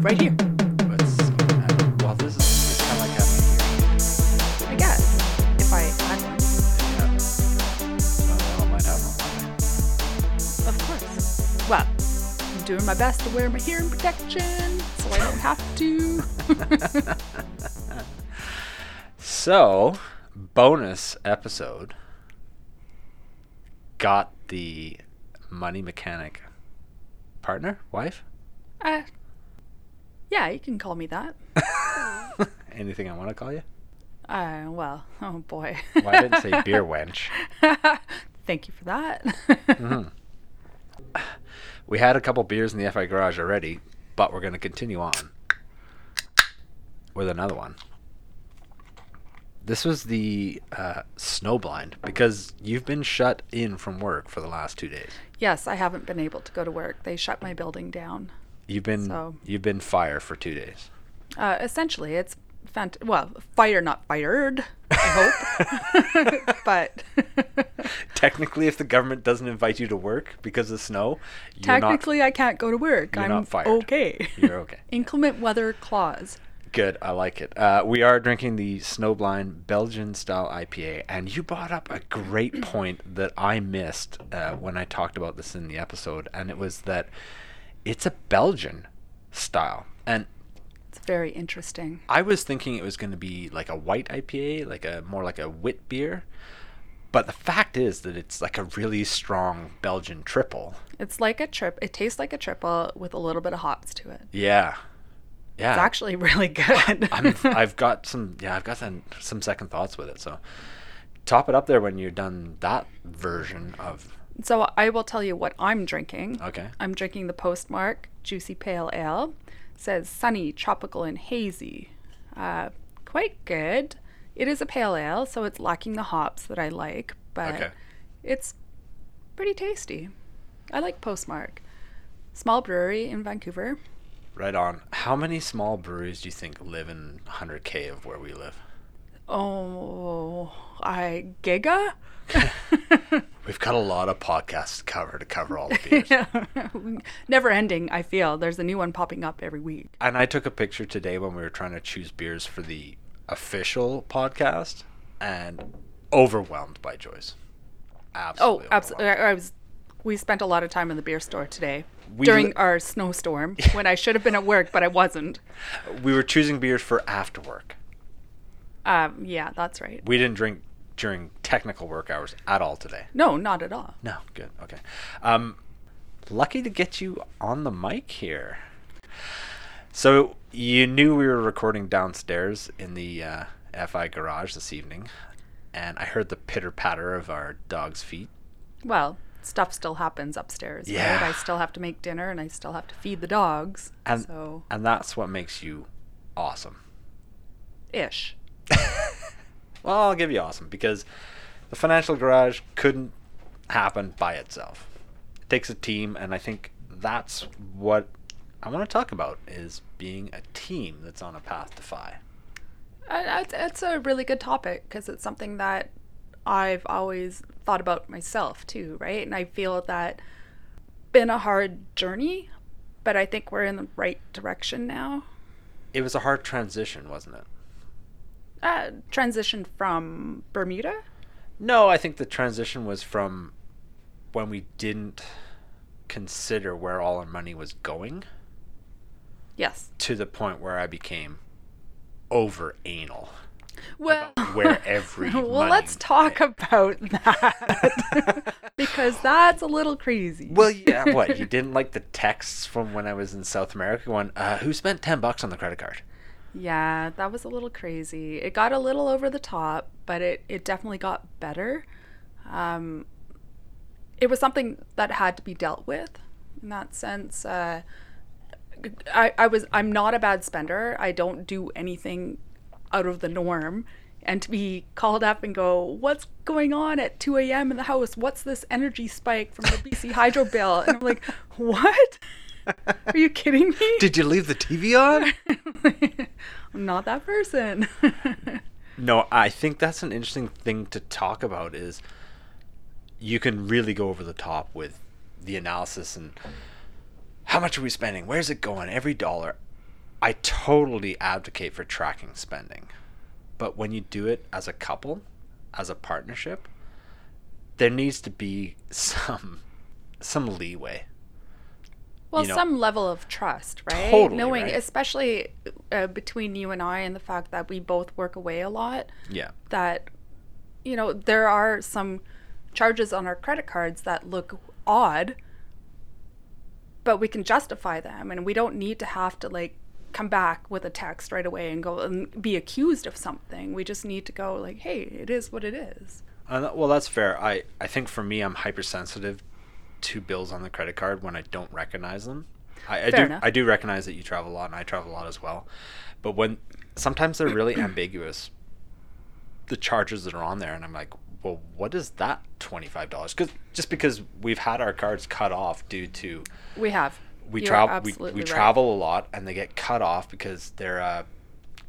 right here. Uh, well, this is kind of like having I guess. If I had one. here. Well, I might have one. Of course. Well, I'm doing my best to wear my hearing protection so I don't have to. So, bonus episode got the money mechanic partner, wife, Uh, yeah, you can call me that. anything I want to call you. Uh, well, oh boy. Well, I didn't say beer wench. Thank you for that. We had a couple beers in the FI garage already, but we're going to continue on with another one. This was the uh, snowblind because you've been shut in from work for the last two days. yes, I haven't been able to go to work. They shut my building down. You've been So- you've been fire for two days. Uh, essentially, it's fant- well, fire not fired. I hope, but Technically, if the government doesn't invite you to work because of snow, you're technically, I can't go to work. I'm not fired. okay. You're okay. Inclement weather clause. good. I like it. Uh, we are drinking the Snowblind Belgian style IPA, and you brought up a great point that I missed uh, when I talked about this in the episode, and it was that it's a Belgian style, and It's very interesting. I was thinking it was going to be like a white IPA, like a more like a wit beer. But the fact is that it's like a really strong Belgian triple. It's like a trip. It tastes like a triple with a little bit of hops to it. Yeah. Yeah. It's actually really good. I'm, I've got some yeah, I've got some, some second thoughts with it. So top it up there when you're done that version of so I will tell you what I'm drinking. Okay. I'm drinking the Postmark Juicy Pale Ale. It says sunny, tropical, and hazy. Uh, quite good. It is a pale ale, so it's lacking the hops that I like, but Okay. it's pretty tasty. I like Postmark. Small brewery in Vancouver. right on. How many small breweries do you think live in 100k of where we live? Oh, I Giga? We've got a lot of podcasts to cover to cover all the beers. Never ending, I feel. There's a new one popping up every week. And I took a picture today when we were trying to choose beers for the official podcast and overwhelmed by choice. Oh, Absolutely. absolutely. overwhelmed. I was. We spent a lot of time in the beer store today We during li- our snowstorm when I should have been at work, but I wasn't. We were choosing beers for after work. Um, yeah, that's right. We didn't drink during technical work hours at all today. No, not at all. No, good. Okay. Um, lucky to get you on the mic here. So you knew we were recording downstairs in the uh, FI garage this evening, and I heard the pitter patter of our dog's feet. Well, stuff still happens upstairs. Yeah. Right? I still have to make dinner and I still have to feed the dogs. And so, and that's what makes you awesome. ish. Well, I'll give you awesome because the financial garage couldn't happen by itself. It takes a team, and I think that's what I want to talk about is being a team that's on a path to FI. It's, it's a really good topic because it's something that I've always thought about myself too, right? And I feel that been a hard journey, but I think we're in the right direction now. It was a hard transition, wasn't it? Uh, transition from Bermuda. No, I think the transition was from when we didn't consider where all our money was going Yes. to the point where I became over anal. Well, where every well, let's talk went. about that because that's a little crazy. Well, yeah, what? You didn't like the texts from when I was in South America going, uh, who spent 10 bucks on the credit card? Yeah, that was a little crazy. It got a little over the top, but it, it definitely got better. Um, it was something that had to be dealt with in that sense. Uh, I, I was I'm not a bad spender. I don't do anything out of the norm. And to be called up and go, what's going on at 2 a.m. in the house? What's this energy spike from the BC Hydro bill? And I'm like, what? Are you kidding me? Did you leave the TV on? I'm not that person. no, I think that's an interesting thing to talk about is you can really go over the top with the analysis and how much are we spending? Where's it going? Every dollar. I totally advocate for tracking spending. But when you do it as a couple, as a partnership, there needs to be some some leeway. Well, you know- some level of trust, right? Totally, Knowing, right? especially uh, between you and I, and the fact that we both work away a lot, Yeah. that, you know, there are some charges on our credit cards that look odd, but we can justify them, and we don't need to have to, like, come back with a text right away and go and be accused of something. We just need to go, like, hey, it is what it is. Uh, well, that's fair. I, I think for me, I'm hypersensitive to bills on the credit card when I don't recognize them. I, I do enough. I do recognize that you travel a lot, and I travel a lot as well. But when sometimes they're really ambiguous, the charges that are on there, and I'm like, well, what is that twenty five dollars? Because just because we've had our cards cut off due to We have. we travel we, we right. travel a lot, and they get cut off because they're uh,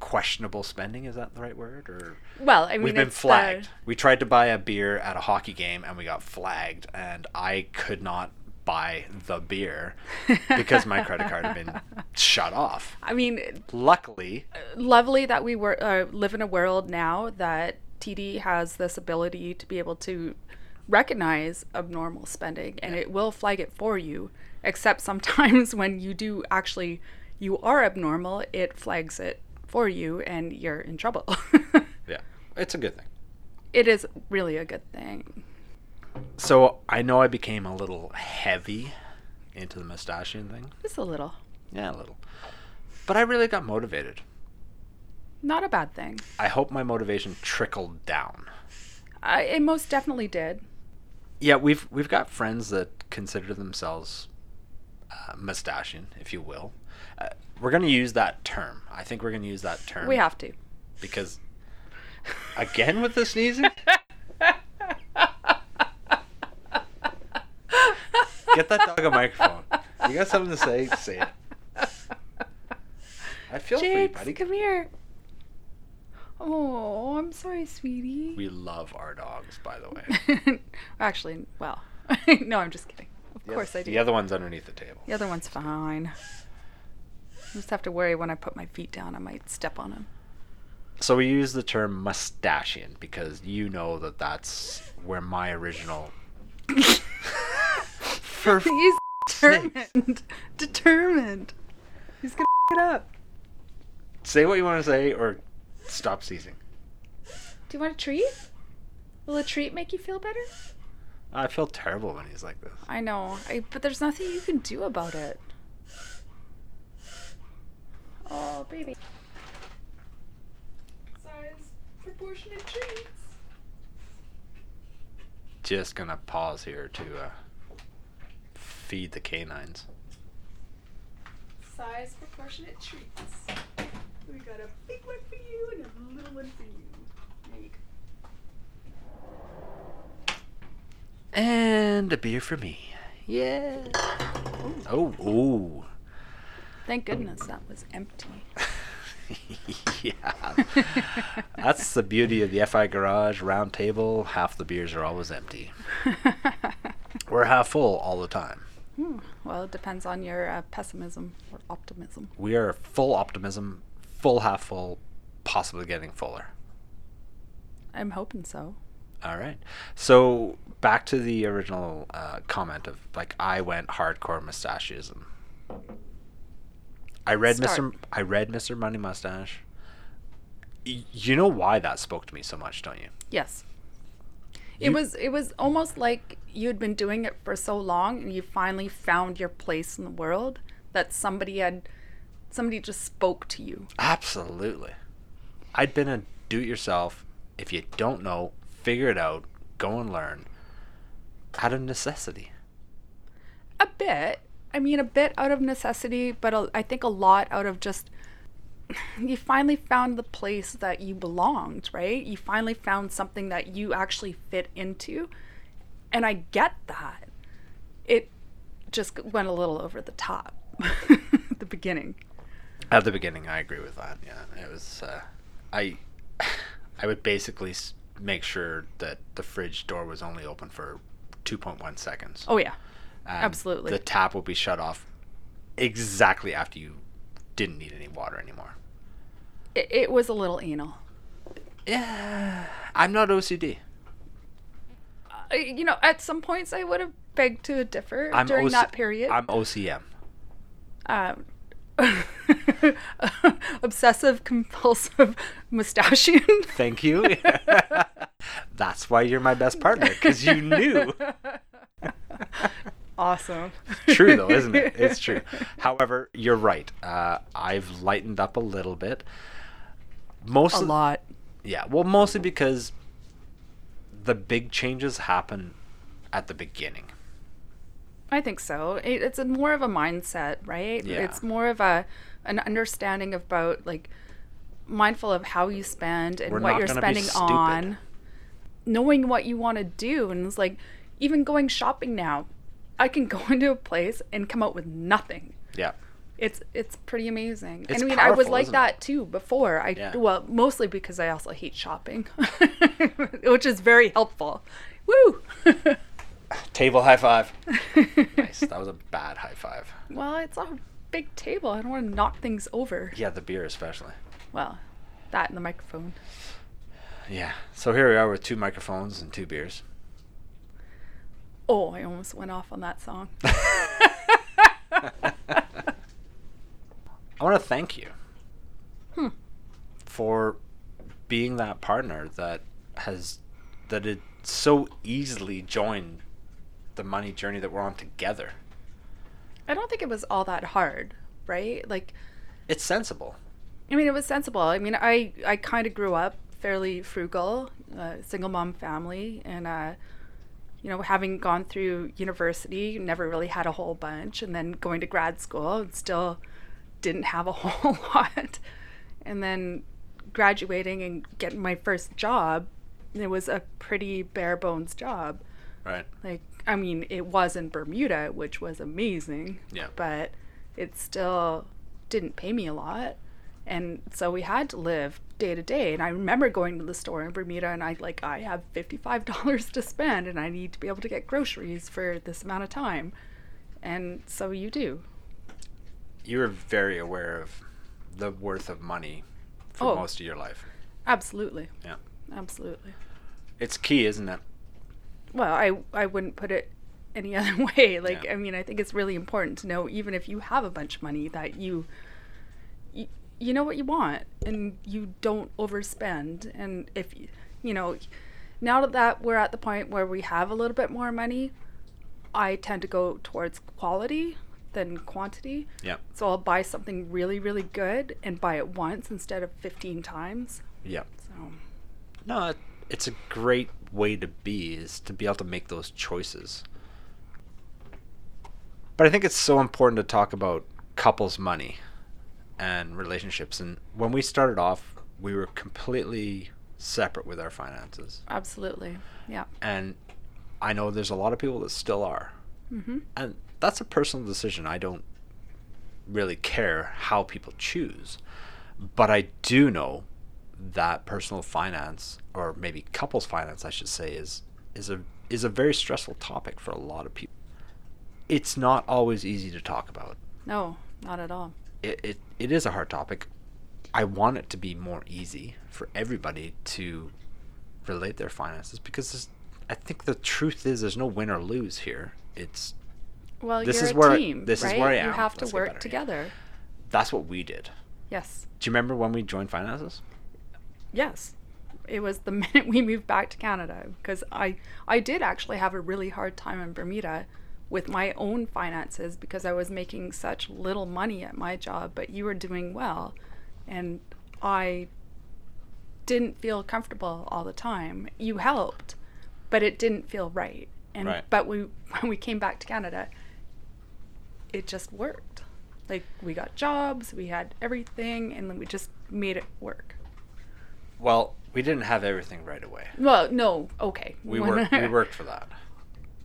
questionable spending. Is that the right word? Or Well, I mean, We've been the- flagged. We tried to buy a beer at a hockey game and we got flagged, and I could not buy the beer because my credit card had been shut off. I mean, Luckily, lovely that we were uh, live in a world now that TD has this ability to be able to recognize abnormal spending and it will flag it for you except sometimes when you do actually you are abnormal it flags it for you and you're in trouble yeah, it's a good thing. it is really a good thing So I know I became a little heavy into the mustachian thing. just a little Yeah, a little. But I really got motivated. not a bad thing I hope my motivation trickled down. I, it most definitely did Yeah, we've we've got friends that consider themselves uh, mustachian, if you will. Uh, we're going to use that term. I think we're going to use that term. we have to because again with the sneezing. Get that dog a microphone. You got something to say? Say it. I feel Jakes, buddy. come here oh i'm sorry sweetie We love our dogs, by the way. Actually, well, no, I'm just kidding. Of The course I do. The other one's underneath the table. The other one's fine. I just have to worry when I put my feet down, I might step on him. So we use the term mustachian because you know that that's where my original. For He's sakes. determined. determined. He's gonna f- it up. say what you want to say or stop seizing. Do you want a treat? Will a treat make you feel better? I feel terrible when he's like this. I know, I, but there's nothing you can do about it. Oh, baby. Size proportionate treats. Just gonna pause here to uh, feed the canines. Size proportionate treats. We got a big one for you and a little one for you. There you go. And a beer for me. Yeah. Oh, ooh. Thank goodness that was empty. yeah. That's the beauty of the FI Garage round table. Half the beers are always empty. We're half full all the time. Hmm, well, it depends on your uh, pessimism or optimism. We are full optimism, full half full, possibly getting fuller. I'm hoping so. All right. So back to the original uh, comment of like I went hardcore mustachiism. I read Start. Mr. I read Mr. Money Mustache. Y- you know why that spoke to me so much, don't you? Yes. You- It was it was almost like you'd been doing it for so long and you finally found your place in the world that somebody had somebody just spoke to you. Absolutely. I'd been a do-it-yourself. If you don't know, figure it out. Go and learn. Out of necessity. A bit. I mean, a bit out of necessity, but a, I think a lot out of just you finally found the place that you belonged, right? You finally found something that you actually fit into. And I get that. It just went a little over the top at the beginning. At the beginning, I agree with that. Yeah, it was. Uh, I, I would basically make sure that the fridge door was only open for 2.1 seconds. Oh, yeah. And absolutely. The tap will be shut off exactly after you didn't need any water anymore. It, it was a little anal. Yeah, I'm not OCD. Uh, you know, at some points I would have begged to differ I'm during that period. I'm OCM. um, obsessive compulsive mustachian. Thank you. That's why you're my best partner because you knew. awesome. true though, isn't it? It's true. However, you're right. Uh, I've lightened up a little bit. Most A lot. Yeah, well, mostly because the big changes happen at the beginning. I think so. It, it's a more of a mindset, right? Yeah. It's more of a an understanding about like mindful of how you spend and We're what you're spending on. Knowing what you want to do and it's like even going shopping now, I can go into a place and come out with nothing. Yeah. It's it's pretty amazing. It's I mean, I was like isn't it? that too before. I Yeah. well, mostly because I also hate shopping, which is very helpful. Woo! Table high five. nice. That was a bad high five. well, it's a big table. I don't want to knock things over. Yeah, the beer especially. Well, that and the microphone. Yeah. So here we are with two microphones and two beers. Oh, I almost went off on that song. I want to thank you Hmm. for being that partner that has that it so easily joined the money journey that we're on together. I don't think it was all that hard, right? Like, It's sensible. I mean, it was sensible. I mean, I I kind of grew up fairly frugal, uh, single mom family, and uh, you know, having gone through university, never really had a whole bunch, and then going to grad school, and still didn't have a whole lot, and then graduating and getting my first job. It was a pretty bare bones job. Right. Like, I mean, it was in Bermuda, which was amazing. Yeah. But it still didn't pay me a lot. And so we had to live day to day. And I remember going to the store in Bermuda and I like, I have $55 to spend and I need to be able to get groceries for this amount of time. And so you do. You were very aware of the worth of money for Oh. most of your life. Absolutely. Yeah. Absolutely. It's key, isn't it? Well, I I wouldn't put it any other way. Like, Yeah. I mean, I think it's really important to know, even if you have a bunch of money, that you, you, know what you want and you don't overspend. And if you, you know, now that we're at the point where we have a little bit more money, I tend to go towards quality than quantity. Yeah. So I'll buy something really, really good and buy it once instead of 15 times. Yeah. So, No, it's a great way to be is to be able to make those choices. But I think it's so important to talk about couples money and relationships and when we started off we were completely separate with our finances. absolutely. Yeah. And I know there's a lot of people that still are. Mm-hmm. And that's a personal decision. I don't really care how people choose. But I do know that personal finance or maybe couples finance I should say is is a is a very stressful topic for a lot of people. It's not always easy to talk about. No, not at all. It it, it is a hard topic. I want it to be more easy for everybody to relate their finances because I think the truth is there's no win or lose here. It's Well, This is a where team, this is where I You am. have to Let's get work together. that's what we did. Yes. Do you remember when we joined finances? Yes. It was the minute we moved back to Canada because I I did actually have a really hard time in Bermuda with my own finances because I was making such little money at my job, but you were doing well and I didn't feel comfortable all the time. You helped, but it didn't feel right. And Right. but we when we came back to Canada, it just worked. Like we got jobs, we had everything, and then we just made it work. Well, we didn't have everything right away. Well, no, okay. We worked we worked for that.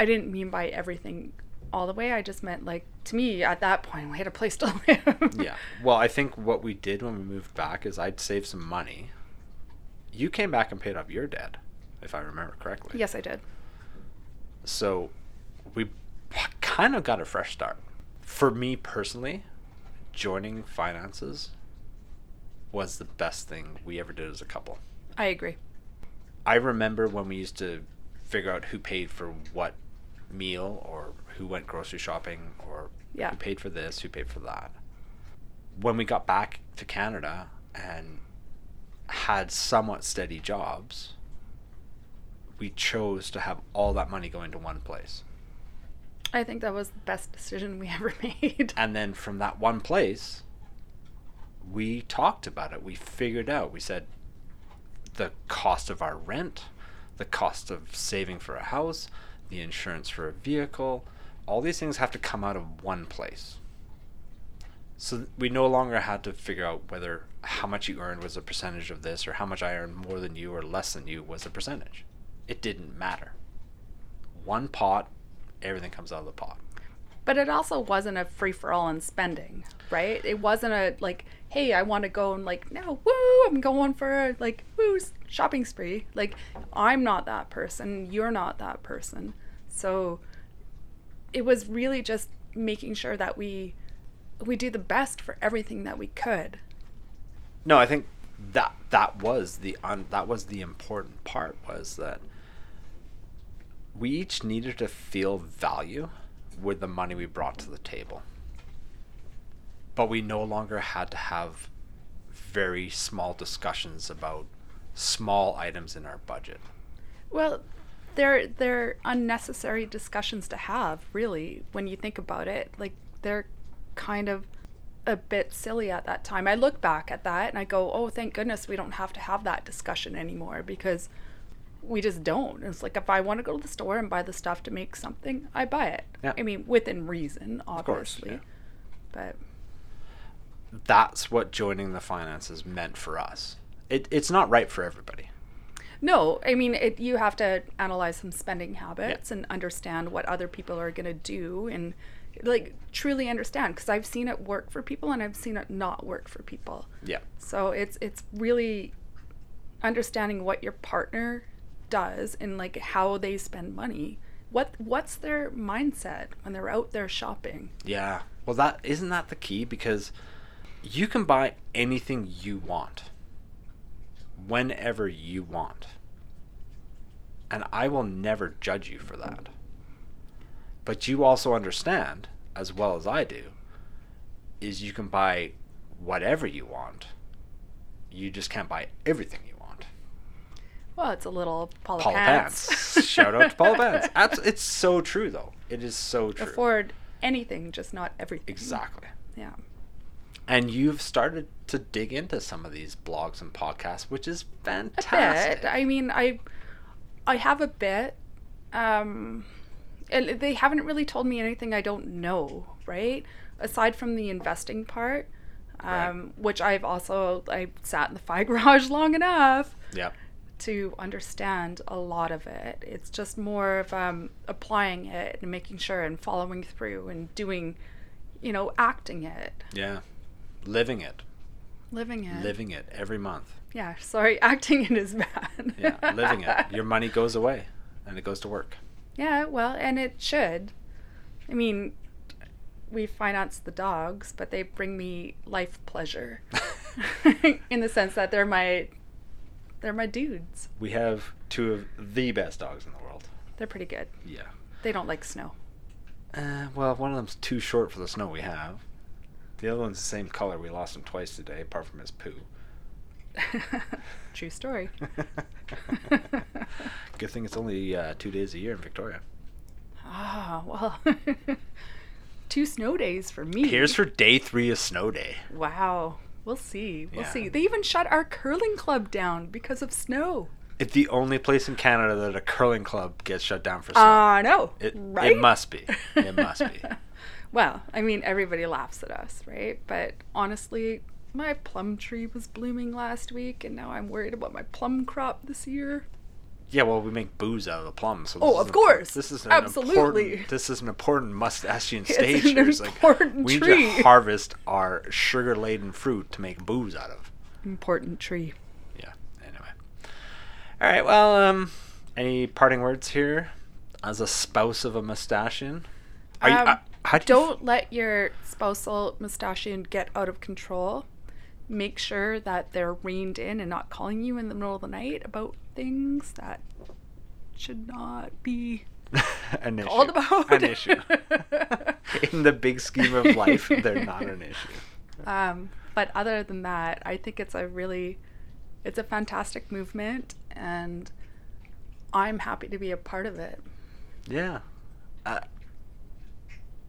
I didn't mean by everything all the way. I just meant like to me at that point we had a place to live. Yeah. Well, I think what we did when we moved back is I'd saved some money. You came back and paid off your debt, if I remember correctly. Yes, I did. So we kind of got a fresh start. For me personally, joining finances was the best thing we ever did as a couple. I agree. I remember when we used to figure out who paid for what meal or who went grocery shopping or Yeah. who paid for this, who paid for that. When we got back to Canada and had somewhat steady jobs, we chose to have all that money go into one place. I think that was the best decision we ever made. And then from that one place, we talked about it. We figured out. We said the cost of our rent, the cost of saving for a house, the insurance for a vehicle, all these things have to come out of one place. So we no longer had to figure out whether how much you earned was a percentage of this or how much I earned more than you or less than you was a percentage. It didn't matter. One pot, everything comes out of the pot. But it also wasn't a free for all in spending, right? It wasn't a like, hey, I want to go and like, no, woo, I'm going for a like, woo, shopping spree. Like, I'm not that person. You're not that person. So it was really just making sure that we we do the best for everything that we could. No, I think that that was the un, that was the important part was that we each needed to feel value with the money we brought to the table. But we no longer had to have very small discussions about small items in our budget. Well, they're they're unnecessary discussions to have, really, when you think about it. Like they're kind of a bit silly at that time. I look back at that and I go, "Oh, thank goodness we don't have to have that discussion anymore because we just don't." It's like if I want to go to the store and buy the stuff to make something, I buy it. Yeah. I mean, within reason, course, obviously. yeah. But That's what joining the finances meant for us. It, it's not right for everybody. No, I mean, it, you have to analyze some spending habits and understand what other people are going to do and like truly understand because I've seen it work for people and I've seen it not work for people. Yeah. So it's it's really understanding what your partner does and like how they spend money. What what's their mindset when they're out there shopping? Yeah. Well, that isn't that the key because you can buy anything you want whenever you want. And I will never judge you for that. But you also understand as well as I do is you can buy whatever you want. You just can't buy everything you want. Well, it's a little Paula, Paula Pants. Pants. Shout out to Paula Pants. It's so true though. It is so true. Afford anything, just not everything. Exactly. Yeah. And you've started to dig into some of these blogs and podcasts, which is fantastic. I mean, I I have a bit. Um, and they haven't really told me anything I don't know, right? Aside from the investing part, um, Right. which I've also I sat in the Fi Garage long enough yeah. to understand a lot of it. It's just more of um, applying it and making sure and following through and doing, you know, acting it, Yeah. Living it. living it. Living it every month. Yeah, sorry, acting it is bad. Yeah. living it. Your money goes away and it goes to work. Yeah, well, and it should. I mean, we finance the dogs, but they bring me life pleasure. In the sense that they're my they're my dudes. We have two of the best dogs in the world. They're pretty good. Yeah. They don't like snow. Uh, well, one of them's too short for the snow we have. The other one's the same color. We lost him twice today, apart from his poo. True story. Good thing it's only uh, two days a year in Victoria. Ah, well. Two snow days for me. Here's for day three of snow day. Wow. We'll see. We'll Yeah. see. They even shut our curling club down because of snow. It's the only place in Canada that a curling club gets shut down for snow. I know. it, right? it must be. It must be. Well, I mean, everybody laughs at us, right? But honestly, my plum tree was blooming last week, and now I'm worried about my plum crop this year. Yeah, well, we make booze out of the plums. So Oh, of an- course. This is an Absolutely. Important, this is an important It's stage. an here. It's like, important we need to harvest our sugar-laden fruit to make booze out of. Important tree. Yeah. Anyway. All right. Well, um, any parting words here as a spouse of a mustachian? Are you, Um, uh, How do you f- Don't let your spousal mustachian get out of control. Make sure that they're reined in and not calling you in the middle of the night about things that should not be an issue. called about. An issue. In the big scheme of life, they're not an issue. Um, but other than that, I think it's a really, it's a fantastic movement, and I'm happy to be a part of it. Yeah. Uh,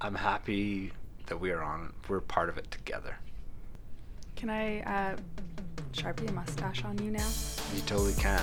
I'm happy that we are on. We're part of it together. Can I uh, sharpie a mustache on you now? You totally can.